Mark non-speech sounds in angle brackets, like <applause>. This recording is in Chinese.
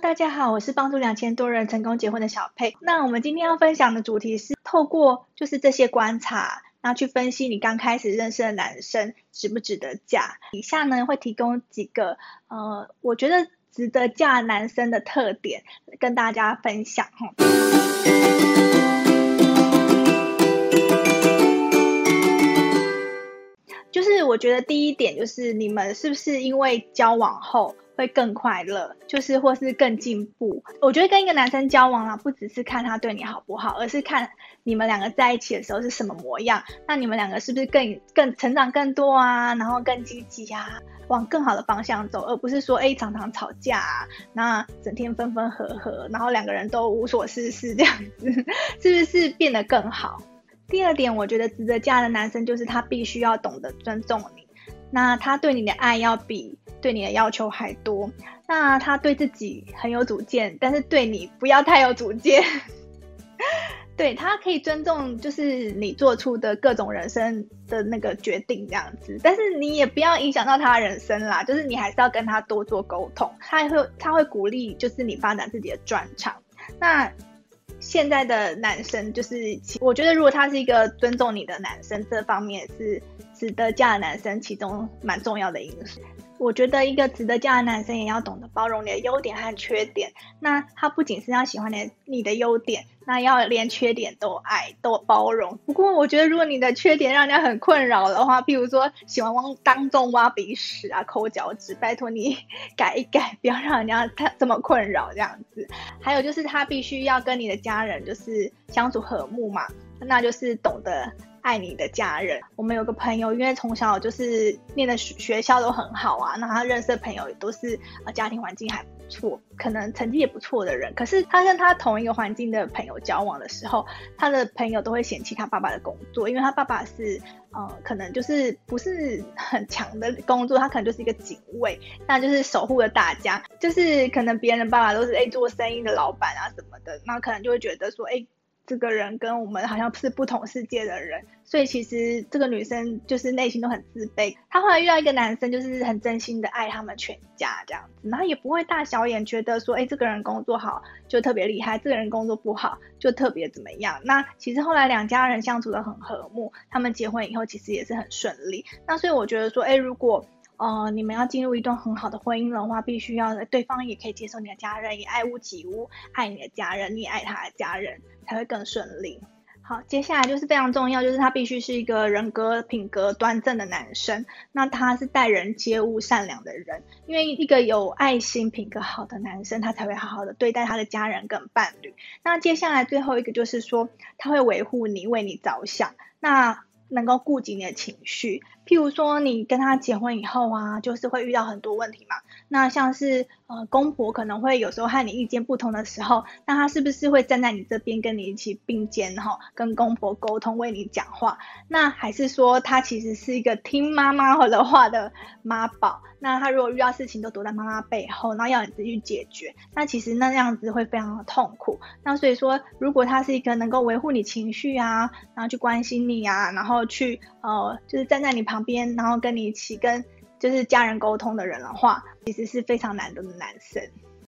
大家好，我是帮助两千多人成功结婚的小佩。那我们今天要分享的主题是透过就是这些观察，然后去分析你刚开始认识的男生值不值得嫁。以下呢会提供几个呃，我觉得值得嫁男生的特点跟大家分享哈。就是我觉得第一点就是你们是不是因为交往后。会更快乐，就是或是更进步。我觉得跟一个男生交往啊，不只是看他对你好不好，而是看你们两个在一起的时候是什么模样。那你们两个是不是更更成长更多啊？然后更积极啊，往更好的方向走，而不是说哎常常吵架，啊那整天分分合合，然后两个人都无所事事这样子，是不是变得更好？第二点，我觉得值得嫁的男生就是他必须要懂得尊重你，那他对你的爱要比。对你的要求还多，那他对自己很有主见，但是对你不要太有主见。<laughs> 对他可以尊重，就是你做出的各种人生的那个决定这样子，但是你也不要影响到他人生啦。就是你还是要跟他多做沟通，他会他会鼓励，就是你发展自己的专长。那现在的男生，就是我觉得如果他是一个尊重你的男生，这方面是值得嫁的男生其中蛮重要的因素。我觉得一个值得嫁的男生也要懂得包容你的优点和缺点。那他不仅是要喜欢你你的优点，那要连缺点都爱都包容。不过我觉得如果你的缺点让人家很困扰的话，譬如说喜欢往当众挖鼻屎啊、抠脚趾，拜托你 <laughs> 改一改，不要让人家他这么困扰这样子。还有就是他必须要跟你的家人就是相处和睦嘛，那就是懂得。爱你的家人，我们有个朋友，因为从小就是念的学学校都很好啊，那他认识的朋友也都是呃家庭环境还不错，可能成绩也不错的人。可是他跟他同一个环境的朋友交往的时候，他的朋友都会嫌弃他爸爸的工作，因为他爸爸是呃可能就是不是很强的工作，他可能就是一个警卫，那就是守护了大家，就是可能别人的爸爸都是哎做生意的老板啊什么的，那可能就会觉得说哎。这个人跟我们好像是不同世界的人，所以其实这个女生就是内心都很自卑。她后来遇到一个男生，就是很真心的爱他们全家这样子，然后也不会大小眼，觉得说，哎，这个人工作好就特别厉害，这个人工作不好就特别怎么样。那其实后来两家人相处的很和睦，他们结婚以后其实也是很顺利。那所以我觉得说，哎，如果呃，你们要进入一段很好的婚姻的话，必须要对方也可以接受你的家人，也爱屋及乌，爱你的家人，你也爱他的家人，才会更顺利。好，接下来就是非常重要，就是他必须是一个人格品格端正的男生，那他是待人接物善良的人，因为一个有爱心、品格好的男生，他才会好好的对待他的家人跟伴侣。那接下来最后一个就是说，他会维护你，为你着想。那能够顾及你的情绪，譬如说你跟他结婚以后啊，就是会遇到很多问题嘛。那像是呃公婆可能会有时候和你意见不同的时候，那他是不是会站在你这边跟你一起并肩哈，跟公婆沟通为你讲话？那还是说他其实是一个听妈妈的话的妈宝？那他如果遇到事情都躲在妈妈背后，然后要你自己去解决，那其实那样子会非常的痛苦。那所以说，如果他是一个能够维护你情绪啊，然后去关心你啊，然后去呃就是站在你旁旁边，然后跟你一起跟就是家人沟通的人的话，其实是非常难得的男生。